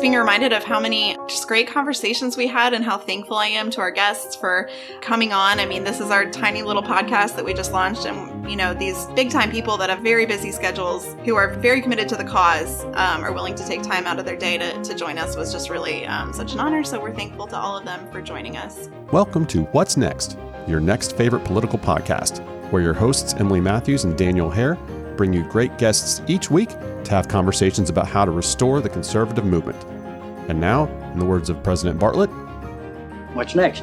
just being reminded of how many just great conversations we had and how thankful I am to our guests for coming on. I mean, this is our tiny little podcast that we just launched, and you know, these big time people that have very busy schedules who are very committed to the cause um, are willing to take time out of their day to, to join us was just really um, such an honor. So we're thankful to all of them for joining us. Welcome to What's Next, your next favorite political podcast, where your hosts, Emily Matthews and Daniel Hare, bring you great guests each week to have conversations about how to restore the conservative movement. And now, in the words of President Bartlet, what's next?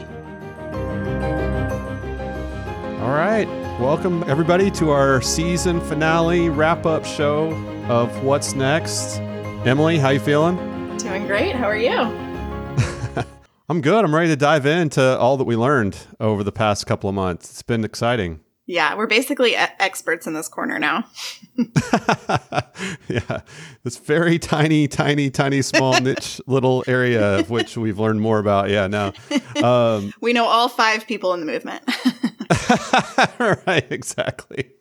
All right. Welcome, everybody, to our season finale wrap up show of What's Next. Emily, how you feeling? Doing great. How are you? I'm good. I'm ready to dive into all that we learned over the past couple of months. It's been exciting. Yeah, we're basically experts in this corner now. yeah, this very tiny, tiny, tiny, small niche little area of which we've learned more about. Yeah, now um, we know all five people in the movement. right, exactly.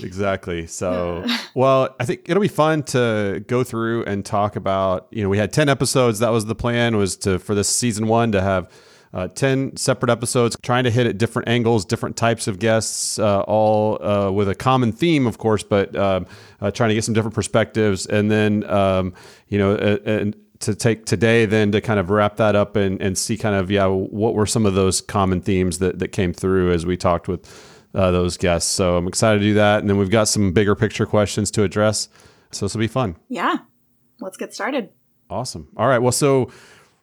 Exactly. So, well, I think it'll be fun to go through and talk about. You know, we had ten episodes. That was the plan. Was to for this season one to have uh, 10 separate episodes trying to hit at different angles, different types of guests, uh, all uh, with a common theme, of course, but um, uh, trying to get some different perspectives. And then, um, you know, and to take today then to kind of wrap that up and, and see kind of, yeah, what were some of those common themes that, that came through as we talked with uh, those guests. So I'm excited to do that. And then we've got some bigger picture questions to address. So this will be fun. Yeah. Let's get started. Awesome. All right. Well, so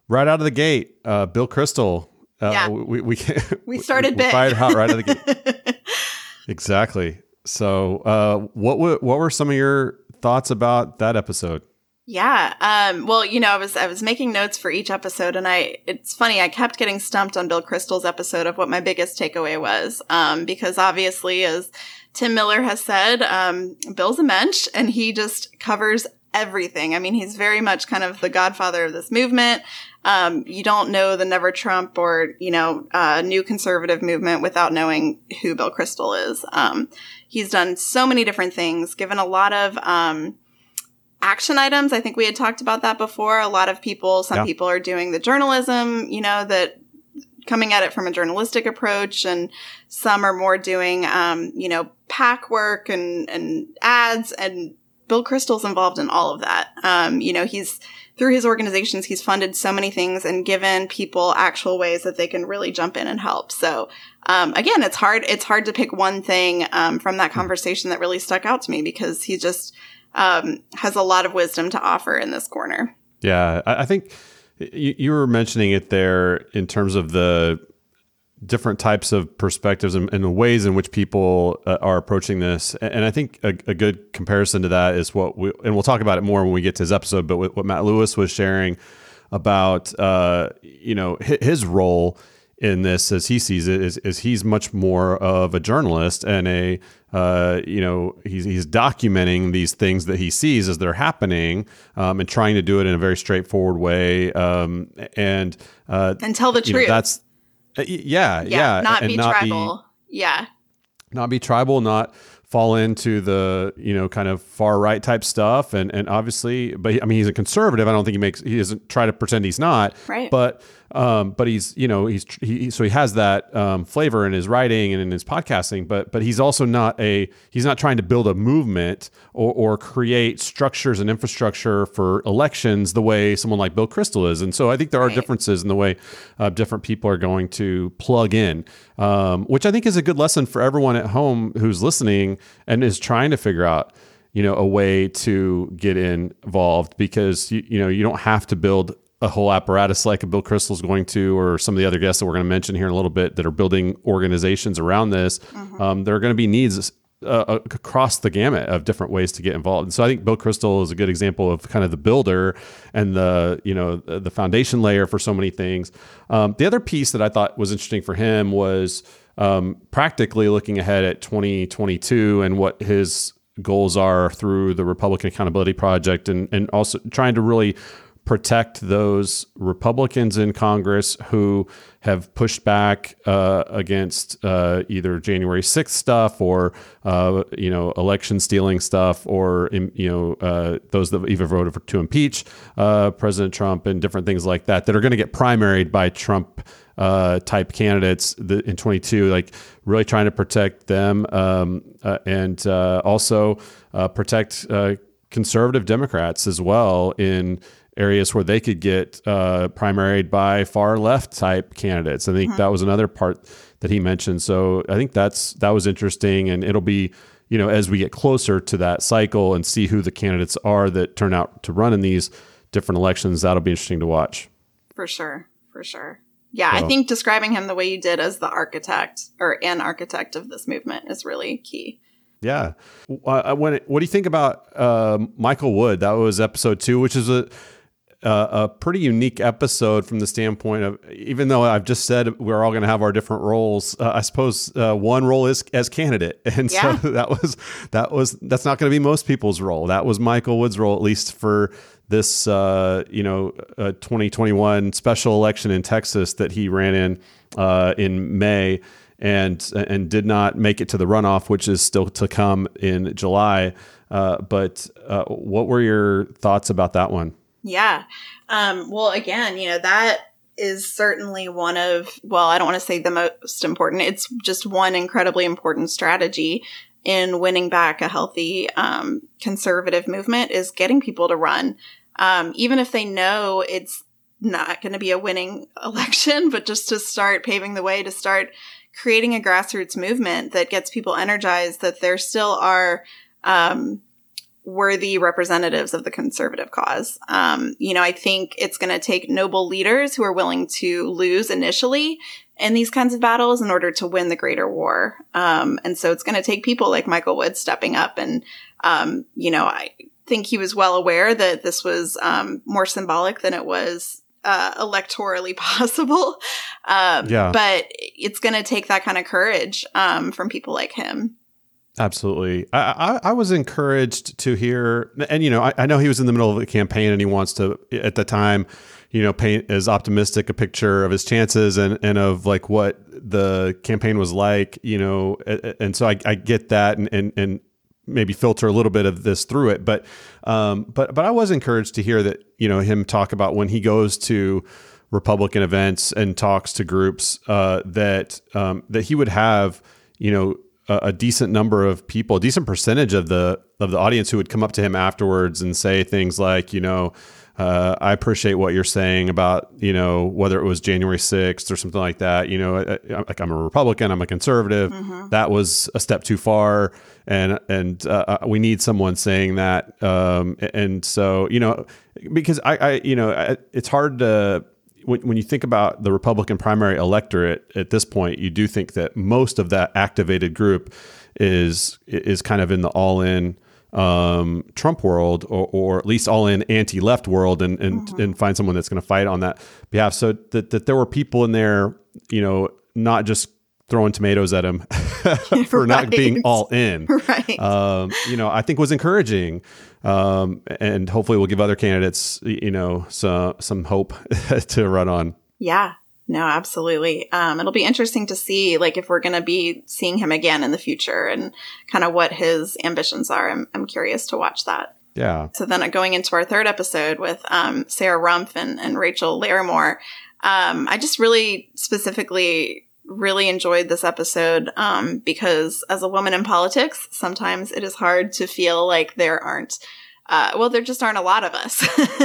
right out of the gate, uh, Bill Kristol. Uh, yeah. we we, we started we, fired hot right out of the gate. exactly. So, uh, what w- what were some of your thoughts about that episode? Yeah. Um, well, you know, I was I was making notes for each episode, and I it's funny I kept getting stumped on Bill Kristol's episode of what my biggest takeaway was, um, because obviously, as Tim Miller has said, um, Bill's a mensch, and he just covers everything. I mean, he's very much kind of the godfather of this movement. Um, you don't know the Never Trump or, you know, uh, new conservative movement without knowing who Bill Kristol is. Um, he's done so many different things, given a lot of, um, action items. I think we had talked about that before. A lot of people, some yeah. people are doing the journalism, you know, that coming at it from a journalistic approach and some are more doing, um, you know, PAC work and, and ads and Bill Kristol's involved in all of that. Um, you know, he's through his organizations, he's funded so many things and given people actual ways that they can really jump in and help. So, um, again, it's hard. It's hard to pick one thing um, from that conversation that really stuck out to me because he just um, has a lot of wisdom to offer in this corner. Yeah, I, I think you, you were mentioning it there in terms of the different types of perspectives and, and the ways in which people uh, are approaching this. And I think a, a, good comparison to that is what we, and we'll talk about it more when we get to his episode, but what Matt Lewis was sharing about, uh, you know, his role in this as he sees it is, is he's much more of a journalist and a uh, you know he's, he's documenting these things that he sees as they're happening um, and trying to do it in a very straightforward way um, and uh, and tell the truth know, that's uh, yeah, yeah, yeah, not and be not tribal. Be, yeah, not be tribal, not fall into the you know kind of far right type stuff, and and obviously, but I mean he's a conservative. I don't think he makes he doesn't try to pretend he's not. Right. But um, but he's you know he's he, so he has that um, flavor in his writing and in his podcasting but but he's also not a he's not trying to build a movement or, or create structures and infrastructure for elections the way someone like Bill Kristol is and so I think there are right. differences in the way uh, different people are going to plug in um, which I think is a good lesson for everyone at home who's listening and is trying to figure out you know a way to get involved because you, you know you don't have to build a whole apparatus like a Bill Kristol's going to, or some of the other guests that we're going to mention here in a little bit that are building organizations around this, mm-hmm. um, there are going to be needs uh, uh, across the gamut of different ways to get involved. And so I think Bill Kristol is a good example of kind of the builder and the you know the foundation layer for so many things. Um, the other piece that I thought was interesting for him was um, practically looking ahead at 2022 and what his goals are through the Republican Accountability Project, and and also trying to really protect those Republicans in Congress who have pushed back uh, against uh, either January 6th stuff or uh, you know election stealing stuff or you know uh, those that even voted for, to impeach uh, President Trump and different things like that that are going to get primaried by Trump uh, type candidates in 22 like really trying to protect them um, and also protect conservative Democrats as well in areas where they could get uh, primaried by far left type candidates. I think mm-hmm. that was another part that he mentioned. So I think that's that was interesting, and it'll be you know as we get closer to that cycle and see who the candidates are that turn out to run in these different elections. That'll be interesting to watch. For sure, for sure. Yeah, so. I think describing him the way you did as the architect or an architect of this movement is really key. Yeah. Uh, when what do you think about uh, Michael Wood? That was episode two, which is a uh, a pretty unique episode from the standpoint of even though I've just said we're all going to have our different roles, uh, I suppose uh, one role is as candidate, and yeah. so that was that was that's not going to be most people's role. That was Michael Wood's role, at least for this uh, you know 2021 special election in Texas that he ran in uh, in May. And and did not make it to the runoff, which is still to come in July. Uh, but what were your thoughts about that one? Yeah. Um, well, again, you know, that is certainly one of, well, I don't want to say the most important. It's just one incredibly important strategy in winning back a healthy um, conservative movement is getting people to run. Um, even if they know it's not going to be a winning election, but just to start paving the way to start creating a grassroots movement that gets people energized that there still are um, worthy representatives of the conservative cause. Um, you know, I think it's going to take noble leaders who are willing to lose initially in these kinds of battles in order to win the greater war. Um, and so it's going to take people like Michael Wood stepping up. And, um, you know, I think he was well aware that this was um, more symbolic than it was uh, electorally possible. Um, yeah. But it's going to take that kind of courage um, from people like him. Absolutely. I, I, I, was encouraged to hear, and you know, I, I, know he was in the middle of a campaign and he wants to, at the time, you know, paint as optimistic a picture of his chances and, and of like what the campaign was like, you know, and so I, I get that and, and, and maybe filter a little bit of this through it. But, um, but, but I was encouraged to hear that, you know, him talk about when he goes to, Republican events and talks to groups uh, that um, that he would have you know a, a, decent number of people, a decent percentage of the of the audience who would come up to him afterwards and say things like, you know, uh, I appreciate what you're saying about you know whether it was January 6th or something like that. You know, I, I, like I'm a Republican, I'm a conservative. Mm-hmm. That was a step too far, and and uh, uh we need someone saying that. Um, and so you know, because I, I you know, it's hard to when, when you think about the Republican primary electorate at this point, you do think that most of that activated group is is kind of in the all in um, Trump world, or, or at least all in anti left world, and and, mm-hmm. and find someone that's going to fight on that behalf. So that that there were people in there, you know, not just throwing tomatoes at him for right. not being all in. Right. Um, you know, I think was encouraging, um, and hopefully we'll give other candidates, you know, some some hope to run on. Yeah. No, absolutely. Um, it'll be interesting to see, like, if we're going to be seeing him again in the future and kind of what his ambitions are. I'm, I'm curious to watch that. Yeah. So then going into our third episode with um, Sarah Rumpf and, and Rachel Larimore, um, I just really specifically really enjoyed this episode um, because as a woman in politics, sometimes it is hard to feel like there aren't. Uh, well, there just aren't a lot of us,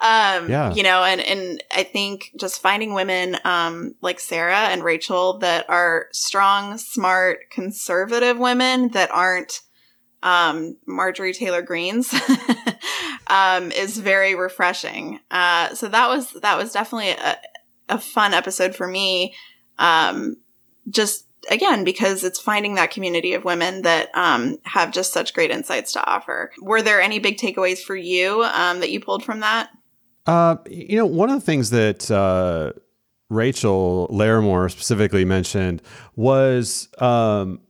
um, yeah. you know, and, and I think just finding women, um, like Sarah and Rachel that are strong, smart, conservative women that aren't, um, Marjorie Taylor Greenes, um, is very refreshing. Uh, so that was, that was definitely a, a fun episode for me um, just again because it's finding that community of women that um, have just such great insights to offer. Were there any big takeaways for you um, that you pulled from that? Uh, you know, one of the things that uh, Rachel Larimore specifically mentioned was um,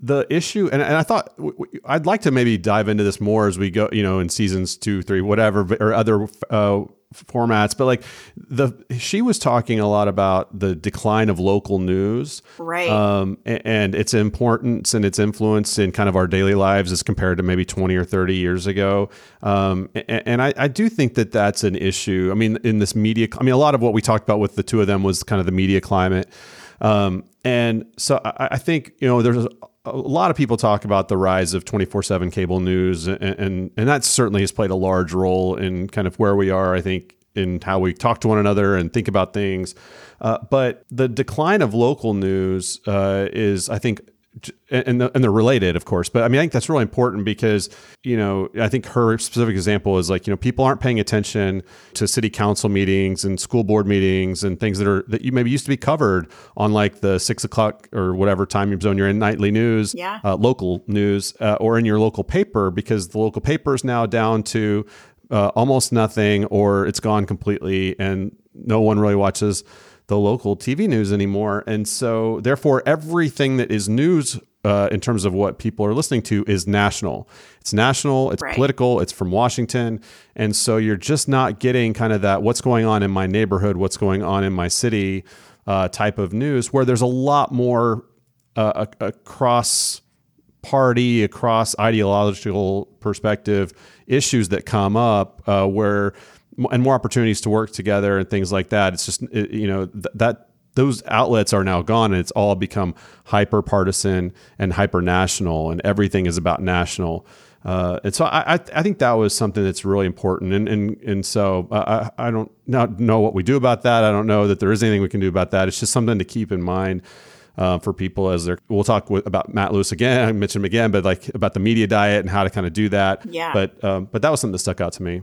the issue, and, and I thought w- w- I'd like to maybe dive into this more as we go, you know, in seasons two, three, whatever, or other uh, formats, but like the she was talking a lot about the decline of local news, right? Um, and, and, its importance and its influence in kind of our daily lives as compared to maybe twenty or thirty years ago. Um, and, and I, I, do think that that's an issue. I mean, in this media, I mean, a lot of what we talked about with the two of them was kind of the media climate. Um, and so I, I, think you know there's a lot of people talk about the rise of 24/7 cable news and, and and that certainly has played a large role in kind of where we are I think in how we talk to one another and think about things. Uh, but the decline of local news uh, is I think and the, and they're related, of course. But I mean, I think that's really important because you know I think her specific example is like you know people aren't paying attention to city council meetings and school board meetings and things that are that you maybe used to be covered on like the six o'clock or whatever time zone you're in nightly news, yeah. uh, local news, uh, or in your local paper because the local paper is now down to uh, almost nothing or it's gone completely and no one really watches the local TV news anymore. And so, therefore, everything that is news uh, in terms of what people are listening to is national. It's national, it's right. political, it's from Washington. And so, you're just not getting kind of that what's going on in my neighborhood, what's going on in my city uh, type of news, where there's a lot more uh, across party, across ideological perspective issues that come up uh, where and more opportunities to work together and things like that. It's just it, you know th- that those outlets are now gone and it's all become hyper partisan and hyper national and everything is about national. Uh, and so I, I think that was something that's really important. And, and, and so I, I don't not know what we do about that. I don't know that there is anything we can do about that. It's just something to keep in mind. Uh, for people as they're we'll talk with, about Matt Lewis again I mentioned him again but like about the media diet and how to kind of do that yeah but um, but that was something that stuck out to me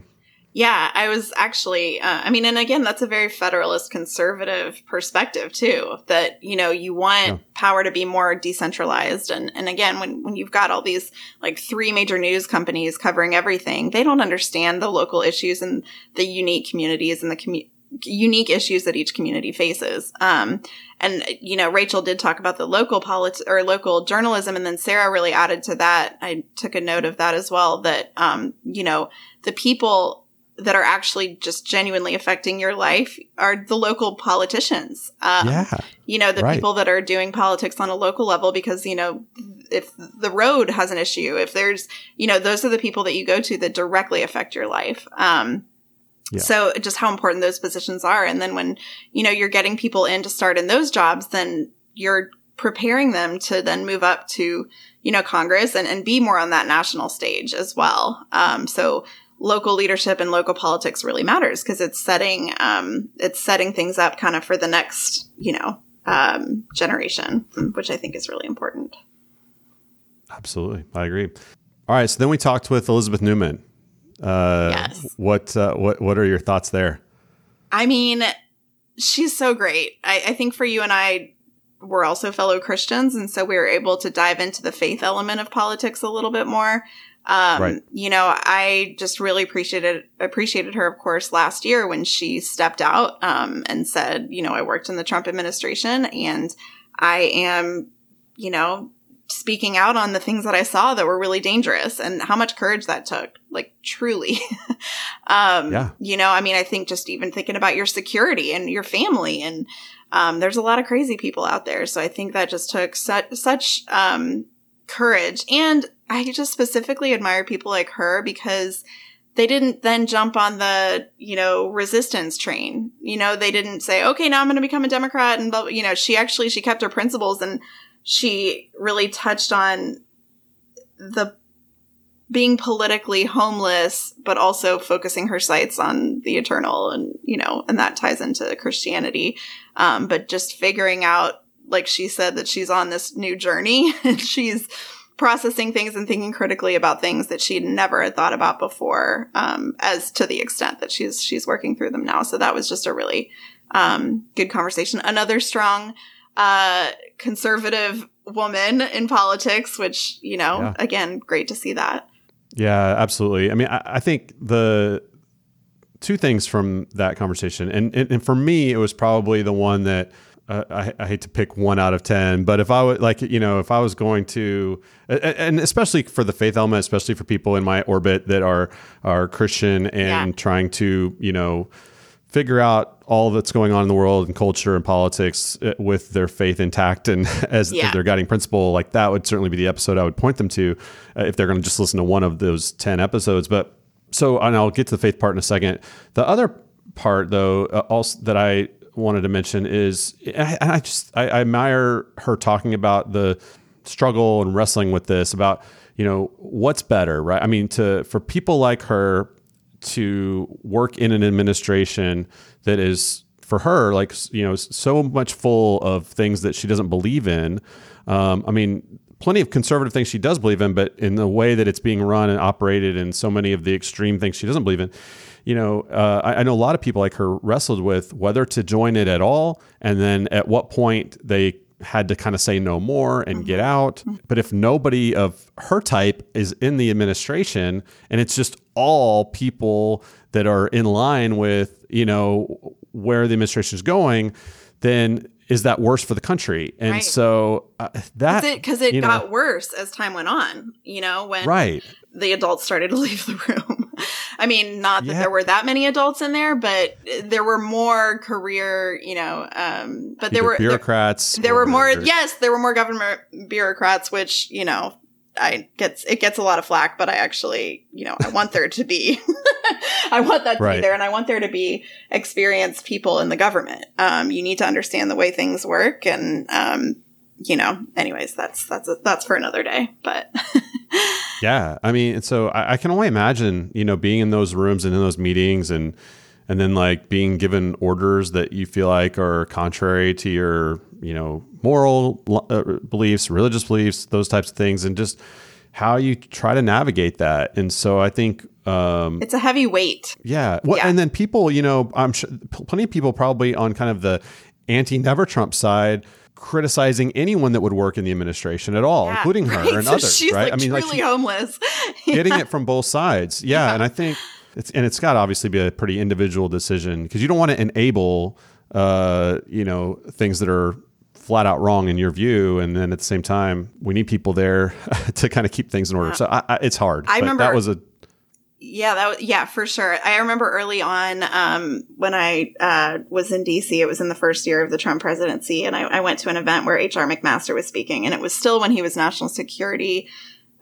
yeah, I was actually, uh, I mean, and again, that's a very federalist conservative perspective too, that, you know, you want yeah. power to be more decentralized. And, and again, when, when you've got all these like three major news companies covering everything, they don't understand the local issues and the unique communities and the commu- unique issues that each community faces. Um, and, you know, Rachel did talk about the local politics or local journalism. And then Sarah really added to that. I took a note of that as well, that, um, you know, the people that are actually just genuinely affecting your life are the local politicians. Um, yeah. You know, the right. people that are doing politics on a local level because, you know, if the road has an issue, if there's, you know, those are the people that you go to that directly affect your life. Um, yeah. So just how important those positions are. And then when, you know, you're getting people in to start in those jobs, then you're preparing them to then move up to, you know, Congress and, and be more on that national stage as well. Um, so local leadership and local politics really matters because it's setting um, it's setting things up kind of for the next you know um, generation, which I think is really important. Absolutely, I agree. All right, so then we talked with Elizabeth Neumann. Uh, yes. What uh, what what are your thoughts there? I mean, she's so great. I, I think for you and I, we're also fellow Christians, and so we were able to dive into the faith element of politics a little bit more. Um, right. you know, I just really appreciated appreciated her, of course, last year when she stepped out um, and said, you know, I worked in the Trump administration and I am, you know, speaking out on the things that I saw that were really dangerous and how much courage that took, like truly. um, yeah. you know, I mean, I think just even thinking about your security and your family and, um, there's a lot of crazy people out there. So I think that just took such, such, um, courage. And I just specifically admire people like her because they didn't then jump on the, you know, resistance train. You know, they didn't say, okay, now I'm going to become a Democrat. And, you know, she actually, she kept her principles and she really touched on the being politically homeless, but also focusing her sights on the eternal and, you know, and that ties into Christianity. Um, but just figuring out, like she said, that she's on this new journey and she's, processing things and thinking critically about things that she never had thought about before, um, as to the extent that she's she's working through them now. So that was just a really um, good conversation. Another strong uh, conservative woman in politics, which you know, yeah. again, great to see that. Yeah, absolutely. I mean, I, I think the two things from that conversation, and, and, and for me, it was probably the one that uh, I, I, hate to pick one out of 10, but if I would like, you know, if I was going to, and especially for the faith element, especially for people in my orbit that are, are Christian and yeah. trying to, you know, figure out all that's going on in the world and culture and politics uh, with their faith intact and as, yeah. as their guiding principle, like that would certainly be the episode I would point them to uh, if they're going to just listen to one of those 10 episodes. But so, and I'll get to the faith part in a second. The other part though, uh, also that I wanted to mention is, and I just I, I admire her talking about the struggle and wrestling with this about you know what's better, right? I mean, to for people like her to work in an administration that is for her like you know so much full of things that she doesn't believe in. Um, I mean, plenty of conservative things she does believe in, but in the way that it's being run and operated, and so many of the extreme things she doesn't believe in you know, uh, I, I, know a lot of people like her wrestled with whether to join it at all, and then at what point they had to kind of say no more and get mm-hmm. out. Mm-hmm. But if nobody of her type is in the administration, and it's just all people that are in line with, you know, where the administration is going, then is that worse for the country? And right. so uh, that because it, it got know, worse as time went on. You know, when right the adults started to leave the room. I mean, not that yeah. there were that many adults in there, but there were more career, you know, um, but there were bureaucrats. There, there were more, yes, there were more government bureaucrats, which, you know, I gets, it gets a lot of flack, but I actually, you know, I want there to be, I want that to right. be there and I want there to be experienced people in the government. Um, you need to understand the way things work and, um, you know, anyways, that's, that's, a, that's for another day, but Yeah, I mean, so I, I, can only imagine, you know, being in those rooms and in those meetings, and and then like being given orders that you feel like are contrary to your, you know, moral uh, beliefs, religious beliefs, those types of things, and just how you try to navigate that. And so I think um, it's a heavy weight. Yeah. Well, yeah. and then people, you know, I'm sure plenty of people probably on kind of the anti never Trump side criticizing anyone that would work in the administration at all, yeah, including her right? and so others. She's right? Like I mean, truly like homeless. getting it from both sides. Yeah, yeah, and I think it's and it's got to obviously be a pretty individual decision because you don't want to enable, uh, you know, things that are flat out wrong in your view, and then at the same time, we need people there to kind of keep things in order. Yeah. So I, I, it's hard. I remember that was a yeah, that was, yeah, for sure. I remember early on um, when I uh, was in DC, it was in the first year of the Trump presidency, and I, I went to an event where H.R. McMaster was speaking, and it was still when he was national security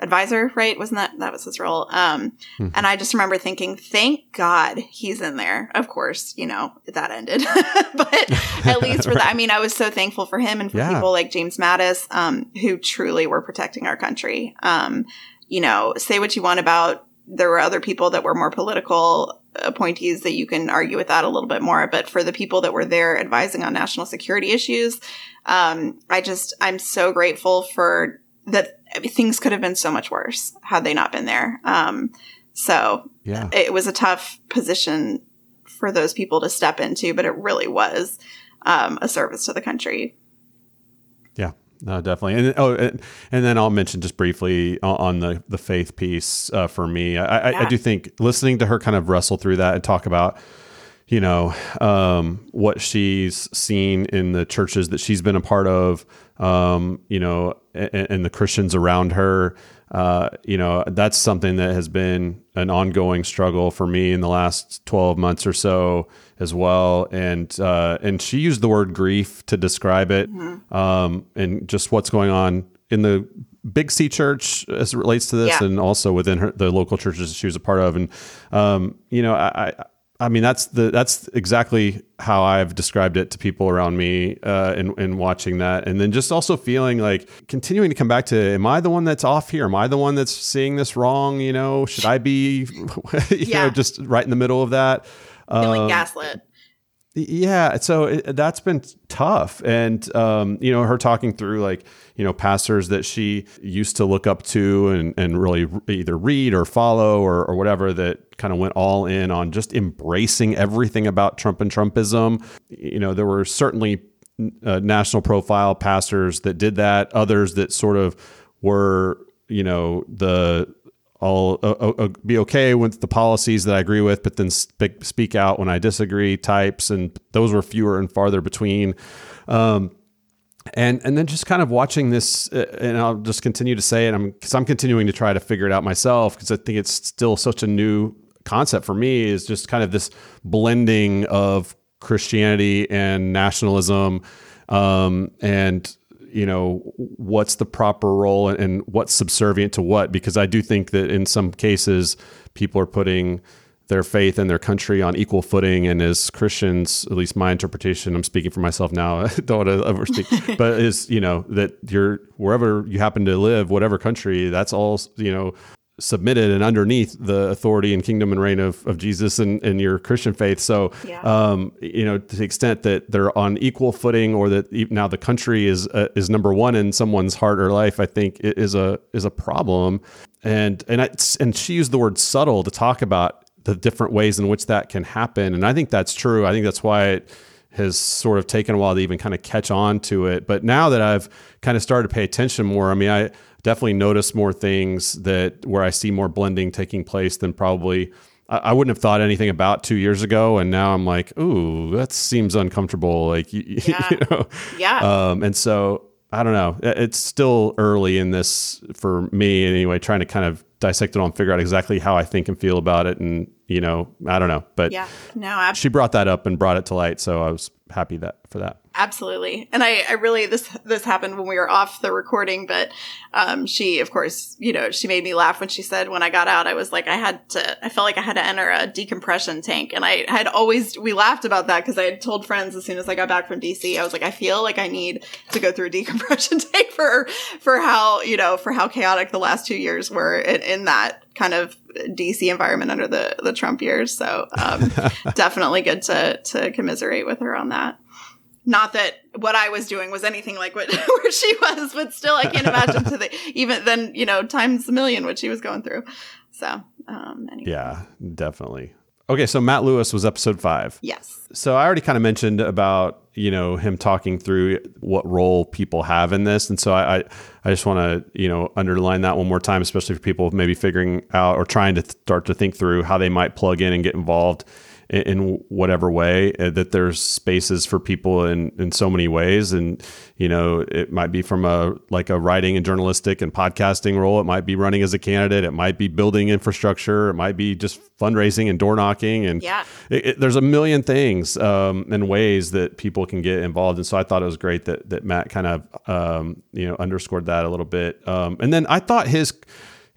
advisor, right? Wasn't that that was his role? Um, mm-hmm. And I just remember thinking, thank God he's in there. Of course, you know that ended, but at least for right. that, I mean, I was so thankful for him and for yeah. people like James Mattis, um, who truly were protecting our country. Um, you know, say what you want about there were other people that were more political appointees that you can argue with that a little bit more. But for the people that were there advising on national security issues, um, I just, I'm so grateful for that. Things could have been so much worse had they not been there. Um, so yeah. it was a tough position for those people to step into, but it really was um, a service to the country. Yeah, no, definitely. And oh, and, and, then I'll mention just briefly on the the faith piece uh, for me. I, yeah. I, I, do think listening to her kind of wrestle through that and talk about, you know, um, what she's seen in the churches that she's been a part of, um, you know, and, and, the Christians around her. Uh, you know, that's something that has been an ongoing struggle for me in the last twelve months or so as well, and uh, and she used the word grief to describe it, mm-hmm. um, and just what's going on in the Big C Church as it relates to this, yeah. and also within her, the local churches she was a part of, and um, you know, I, I mean, that's the that's exactly how I've described it to people around me, uh, in, in watching that, and then just also feeling like continuing to come back to: Am I the one that's off here? Am I the one that's seeing this wrong? You know, should I be, you yeah. know, just right in the middle of that? feeling um, gaslit. Yeah, so it, that's been tough, and um, you know, her talking through like you know pastors that she used to look up to and and really either read or follow or, or whatever that kind of went all in on just embracing everything about Trump and Trumpism. You know, there were certainly uh, national profile pastors that did that, others that sort of were you know the I'll uh, uh, uh, be okay with the policies that I agree with, but then speak, speak out when I disagree. Types, and those were fewer and farther between. Um, and and then just kind of watching this, uh, and I'll just continue to say it. I'm because I'm continuing to try to figure it out myself because I think it's still such a new concept for me. Is just kind of this blending of Christianity and nationalism, um, and you know what's the proper role and, and what's subservient to what. Because I do think that in some cases people are putting their faith and their country on equal footing. And as Christians, at least my interpretation, I'm speaking for myself now, I don't want to overspeak, but is, you know, that you're wherever you happen to live, whatever country, that's all, you know, submitted and underneath the authority and kingdom and reign of, of Jesus and, and your Christian faith. So, yeah. um, you know, to the extent that they're on equal footing or that now the country is, uh, is number one in someone's heart or life, I think is a, is a problem. And, and I, and she used the word subtle to talk about the different ways in which that can happen. And I think that's true. I think that's why it has sort of taken a while to even kind of catch on to it. But now that I've kind of started to pay attention more, I mean, I definitely notice more things that where I see more blending taking place than probably I, wouldn't have thought anything about two years ago. And now I'm like, ooh, that seems uncomfortable. Like, yeah. you know, yeah. Um, and so I don't know. It's still early in this for me anyway, trying to kind of dissect it all and figure out exactly how I think and feel about it. And, you know, I don't know. But yeah, no, absolutely. she brought that up and brought it to light. So I was happy that for that. Absolutely. And I, I really, this, this happened when we were off the recording, but, um, she, of course, you know, she made me laugh when she said, when I got out, I was like, I had to, I felt like I had to enter a decompression tank. And I had always, we laughed about that because I had told friends as soon as I got back from DC, I was like, I feel like I need to go through a decompression tank for, for how, you know, for how chaotic the last two years were in, in that kind of DC environment under the, the Trump years. So, um, definitely good to, to commiserate with her on that. Not that what I was doing was anything like what where she was, but still, I can't imagine to the even then you know times a million what she was going through. So um, anyway. yeah, definitely. Okay, so Matt Lewis was episode five. Yes. So I already kind of mentioned about you know him talking through what role people have in this, and so I I, I just want to you know underline that one more time, especially for people maybe figuring out or trying to start to think through how they might plug in and get involved in, whatever way uh, that there's spaces for people in in so many ways. And you know it might be from a like a writing and journalistic and podcasting role. It might be running as a candidate. It might be building infrastructure. It might be just fundraising and door knocking. And yeah. it, it, there's a million things um, and ways that people can get involved. And so I thought it was great that that Matt kind of um, you know underscored that a little bit. Um, and then I thought his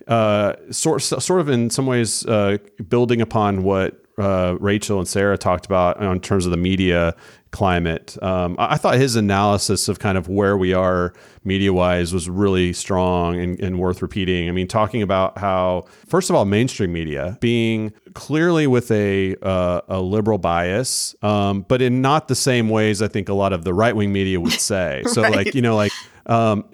uh, sort sort of in some ways uh, building upon what uh, Rachel and Sarah talked about in terms of the media climate. Um, I, I, thought his analysis of kind of where we are media wise was really strong and, and, worth repeating. I mean, talking about how, first of all, mainstream media being clearly with a, uh, a liberal bias, um, but in not the same ways I think a lot of the right wing media would say. So, right. like, you know, like, um,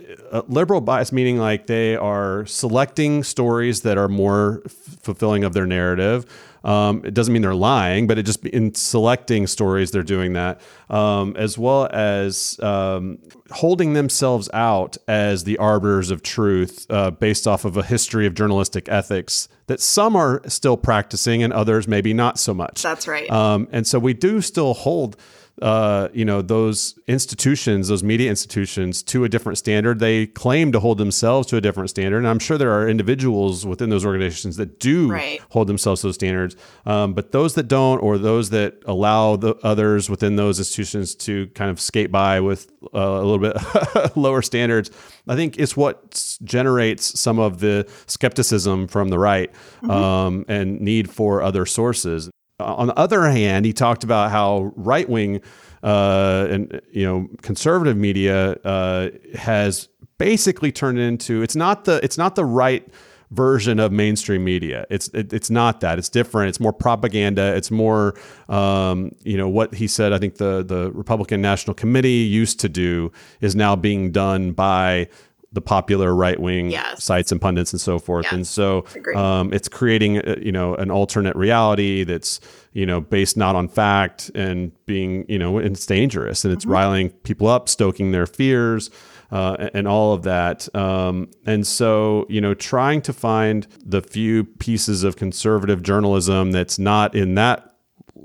liberal bias meaning like they are selecting stories that are more f- fulfilling of their narrative um, it doesn't mean they're lying, but it just in selecting stories they're doing that, um, as well as um, holding themselves out as the arbiters of truth uh, based off of a history of journalistic ethics that some are still practicing and others maybe not so much. That's right. Um, and so we do still hold uh, you know those institutions, those media institutions, to a different standard. They claim to hold themselves to a different standard, and I'm sure there are individuals within those organizations that do right. hold themselves to those standards. Um, but those that don't, or those that allow the others within those institutions to kind of skate by with uh, a little bit lower standards, I think it's what generates some of the skepticism from the right mm-hmm. um, and need for other sources on the other hand, he talked about how right wing uh, and you know conservative media uh, has basically turned into it's not the it's not the right version of mainstream media. It's it, it's not that. It's different. It's more propaganda. It's more um, you know what he said. I think the the Republican National Committee used to do is now being done by the popular right wing Yes. sites and pundits and so forth. Yes. And so um, it's creating uh, you know an alternate reality that's you know based not on fact and being you know and it's dangerous and it's Mm-hmm. riling people up, stoking their fears. Uh, and- and all of that. Um, and so, you know, trying to find the few pieces of conservative journalism that's not in that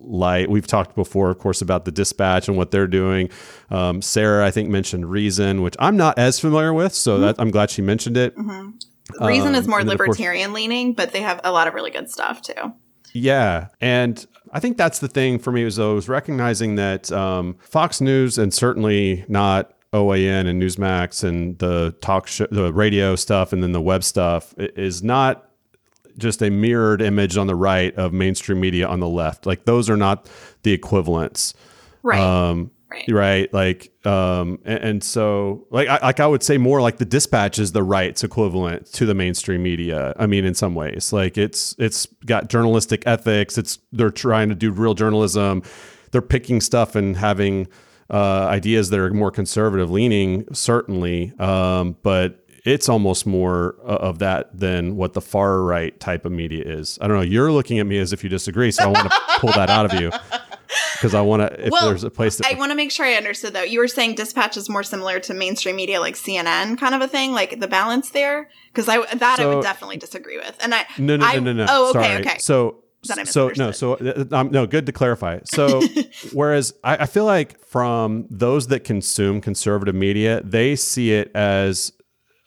light. We've talked before, of course, about the dispatch and what they're doing. Um, Sarah, I think, mentioned Reason, which I'm not as familiar with. So that, I'm glad she mentioned it. Reason is more of course- libertarian leaning, but they have a lot of really good stuff too. Yeah, and I think that's the thing for me was I was recognizing that um, Fox News and certainly not OAN and Newsmax and the talk show, the radio stuff, and then the web stuff is not just a mirrored image on the right of mainstream media on the left. Like those are not the equivalents. Right. Um, right. right like um and, and so like I, like I would say more like the dispatch is the right's equivalent to the mainstream media i mean in some ways like it's it's got journalistic ethics it's they're trying to do real journalism they're picking stuff and having uh, ideas that are more conservative leaning certainly um but it's almost more uh, of that than what the far right type of media is i don't know you're looking at me as if you disagree so i want to pull that out of you because i want to if Well, there's a place that I want to make sure I understood though. You were saying dispatch is more similar to mainstream media like CNN kind of a thing, like the balance there? Because I that I would definitely disagree with. And I No, no, I- no, no, no. Oh, okay, Sorry. okay. So, so no, so uh, um, no. Good to clarify. So, whereas I, I feel like from those that consume conservative media, they see it as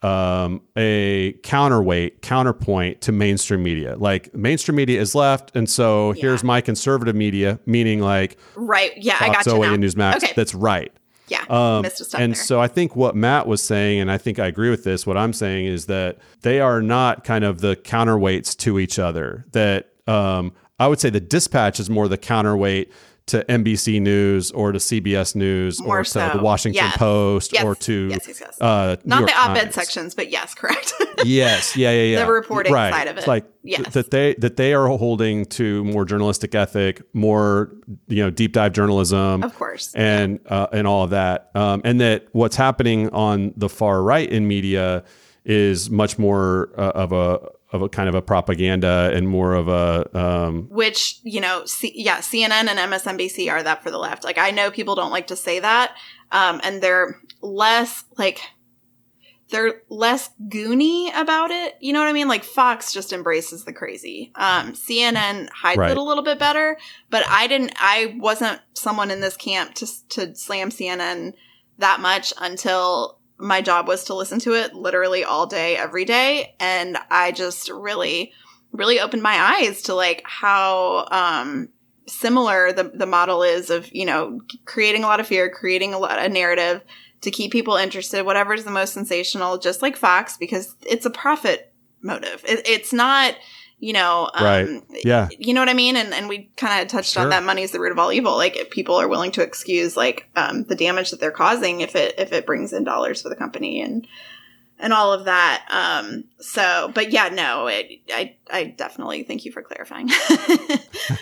um, a counterweight, counterpoint to mainstream media. Like mainstream media is left, and so here's my conservative media, meaning like right, yeah, I Fox, got you OA, now. and Newsmax. Okay, That's right. yeah, Um, missed a step and there. so I think what Matt was saying, and I think I agree with this, what I'm saying is that they are not kind of the counterweights to each other. That um, I would say the dispatch is more the counterweight to NBC News or to CBS News More or to so. the Washington Yes. Post Yes. or to Yes, yes, yes. Uh, Not York the op-ed Times. sections, but yes, correct. Yes, yeah, yeah, yeah. reporting right. side of it, It's it. like Yes. th- that they that they are holding to more journalistic ethic, more you know deep dive journalism, Of course. and uh, and all of that, um, and that what's happening on the far right in media is much more uh, of a of a kind of a propaganda and more of a um, which you know C- yeah cnn and msnbc are that for the left. Like i know people don't like to say that um, and they're less like they're less goony about it. You know what i mean? Like fox just embraces the crazy. Um, cnn hides Right. it a little bit better but i didn't i wasn't someone in this camp to, to slam cnn that much until my job was to listen to it literally all day every day. And i just really really opened my eyes to like how um similar the the model is of you know creating a lot of fear creating a lot a narrative to keep people interested whatever's the most sensational just like fox because it's a profit motive. It, it's not you know um, Right. yeah you know what I mean? And and we kind of touched Sure. on that. Money is the root of all evil. Like if people are willing to excuse like um, the damage that they're causing if it if it brings in dollars for the company and and all of that. Um. So, but yeah, no, it, I I definitely thank you for clarifying.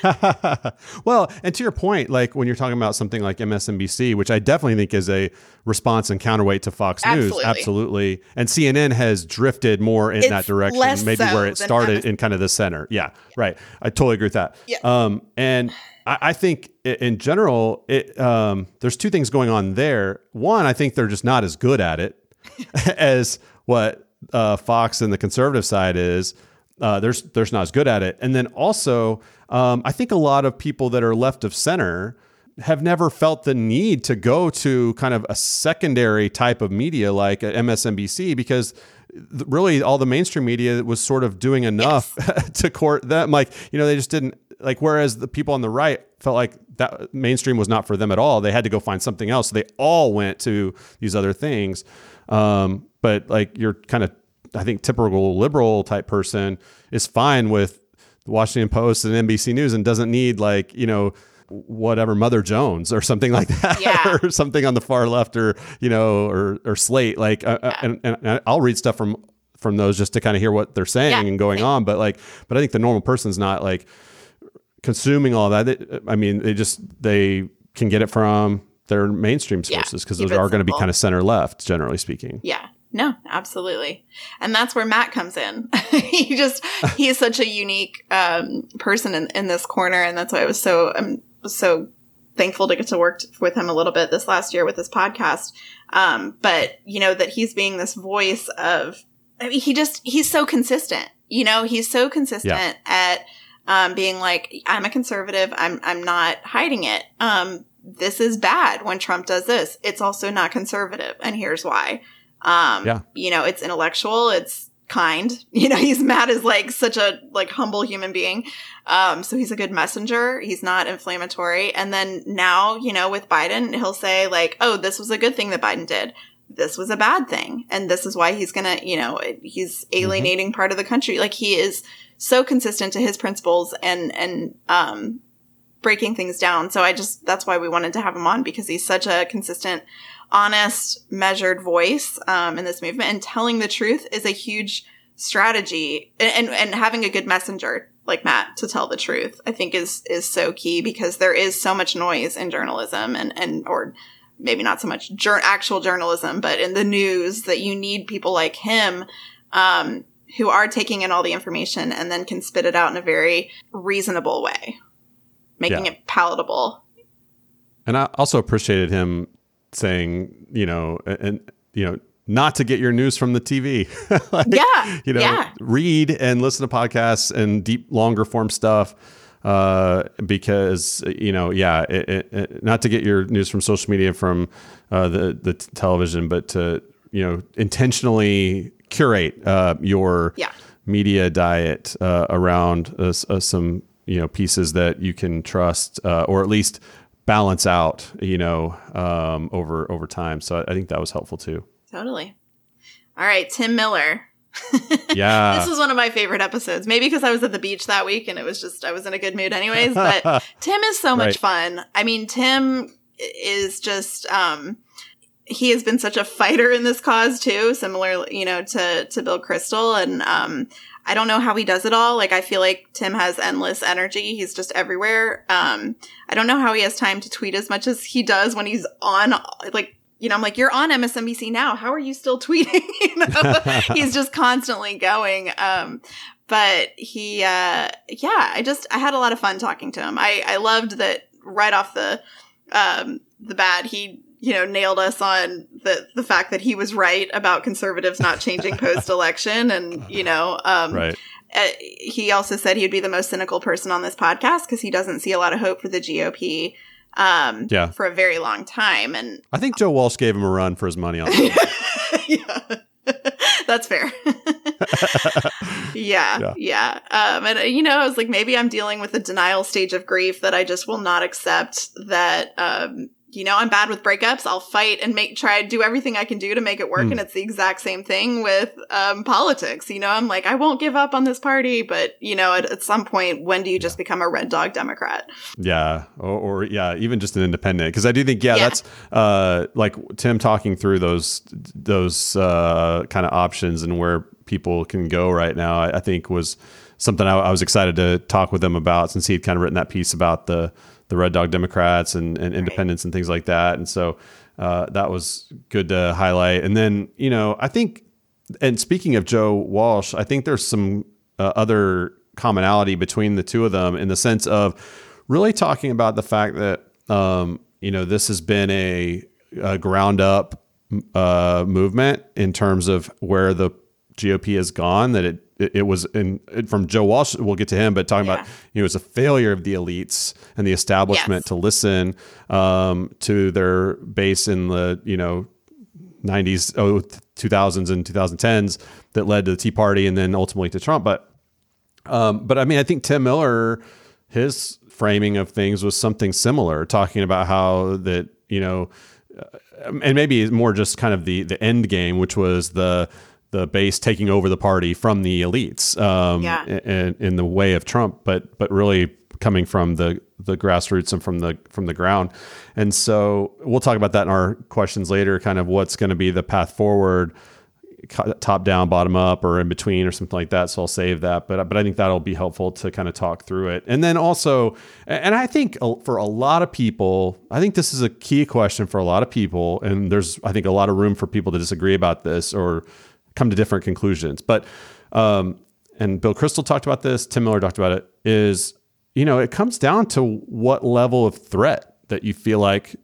well, and to your point, like when you're talking about something like MSNBC, which I definitely think is a response and counterweight to Fox News, Absolutely. absolutely. And CNN has drifted more in It's that direction, maybe so where it started MS in kind of the center. Yeah, right. I totally agree with that. Yeah. Um, and I, I think in general, it, um, there's two things going on there. One, I think they're just not as good at it as what uh, Fox and the conservative side is. Uh, there's there's not as good at it, and then also um, I think a lot of people that are left of center have never felt the need to go to kind of a secondary type of media like MSNBC because really all the mainstream media was sort of doing enough to court them. Like you know they just didn't like. Whereas the people on the right felt like that mainstream was not for them at all. They had to go find something else. So they all went to these other things. Um, but like you're kind of, I think typical liberal type person is fine with the Washington Post and NBC News and doesn't need like, you know, whatever Mother Jones or something like that Yeah. or something on the far left or, you know, or, or Slate. Like, uh, uh, and, and I'll read stuff from, from those just to kind of hear what they're saying Yeah, and going on. But like, but I think the normal person's not like consuming all that. I mean, they just, they can get it from their mainstream sources because keep those are going to be kind of center left, generally speaking. yeah. No, absolutely. And that's where Matt comes in. he just, he is such a unique um, person in, in this corner. And that's why I was so, I'm so thankful to get to work with him a little bit this last year with this podcast. Um, but, you know, that he's being this voice of, I mean, he just, he's so consistent. You know, he's so consistent yeah. at um, being like, I'm a conservative. I'm, I'm not hiding it. Um, this is bad when Trump does this. It's also not conservative. And here's why. Um, yeah. you know, it's intellectual. It's kind. You know, he's Matt is like such a like humble human being. Um, so he's a good messenger. He's not inflammatory. And then now, you know, with Biden, he'll say like, "Oh, this was a good thing that Biden did. This was a bad thing, and this is why he's gonna, you know, he's mm-hmm. alienating mm-hmm. part of the country." Like he is so consistent to his principles and and um breaking things down. So I just that's why we wanted to have him on because he's such a consistent honest, measured voice um, in this movement, and telling the truth is a huge strategy. And, and, and having a good messenger like Matt to tell the truth, I think is is so key because there is so much noise in journalism and and or maybe not so much jur- actual journalism, but in the news that you need people like him. Um, who are taking in all the information and then can spit it out in a very reasonable way, making yeah. it palatable. And I also appreciated him saying, you know, and you know, not to get your news from the TV. like, yeah, you know, yeah. read and listen to podcasts and deep, longer form stuff. Uh, because you know, yeah, it, it, it, not to get your news from social media from uh, the the television, but to you know, intentionally curate uh, your yeah. media diet uh, around uh, uh, some you know pieces that you can trust, or at least balance out, you know, um, over over time. So I think that was helpful too. Totally. All right, Tim Miller. Yeah. this was one of my favorite episodes. Maybe because I was at the beach that week and it was just I was in a good mood anyways, but Tim is so much right. fun. I mean, Tim is just um he has been such a fighter in this cause too, similar, you know, to to Bill Kristol. and um I don't know how he does it all. Like I feel like Tim has endless energy. He's just everywhere. Um, I don't know how he has time to tweet as much as he does when he's on like you know, I'm like, you're on MSNBC now. How are you still tweeting? you know, he's just constantly going. Um, but he, uh, yeah, I just, I had a lot of fun talking to him. I, I loved that right off the, um, the bat, he you know, nailed us on the the fact that he was right about conservatives not changing post election, and you know, um, right. Uh, he also said he would be the most cynical person on this podcast because he doesn't see a lot of hope for the GOP. Um, yeah. for a very long time, and I think Joe Walsh gave him a run for his money on. yeah, that's fair. yeah, yeah, yeah. Um, and you know, I was like, maybe I'm dealing with a denial stage of grief that I just will not accept that. Um, you know, I'm bad with breakups. I'll fight and make try do everything I can do to make it work. Mm. And it's the exact same thing with um, politics. You know, I'm like, I won't give up on this party, but you know, at, at some point, when do you just become a red dog Democrat? Yeah, or, or yeah, even just an independent. Because I do think, yeah, yeah. that's uh, like Tim talking through those those uh, kind of options and where people can go right now. I, I think was something I, I was excited to talk with him about since he had kind of written that piece about the the Red Dog Democrats and, and independents and things like that. And so uh, that was good to highlight. And then, you know, I think, and speaking of Joe Walsh, I think there's some uh, other commonality between the two of them in the sense of really talking about the fact that, um, you know, this has been a, a ground up uh, movement in terms of where the GOP has gone, that it it, was in from Joe Walsh. We'll get to him, but talking yeah. about you know, it was a failure of the elites and the establishment yes. to listen um, to their base in the you know 90s, oh, 2000s and 2010s that led to the Tea Party and then ultimately to Trump. But um, but I mean, I think Tim Miller, his framing of things was something similar, talking about how that you know, uh, and maybe more just kind of the the end game, which was the the base taking over the party from the elites um, yeah. in, in the way of Trump, but but really coming from the the grassroots and from the from the ground. And so we'll talk about that in our questions later. Kind of what's going to be the path forward top down, bottom up, or in between, or something like that. So I'll save that. But but I think that'll be helpful to kind of talk through it. And then also, and I think for a lot of people, I think this is a key question for a lot of people. And there's I think a lot of room for people to disagree about this or come to different conclusions. But um, and Bill Kristol talked about this. Tim Miller talked about it. Is you know it comes down to what level of threat that you feel like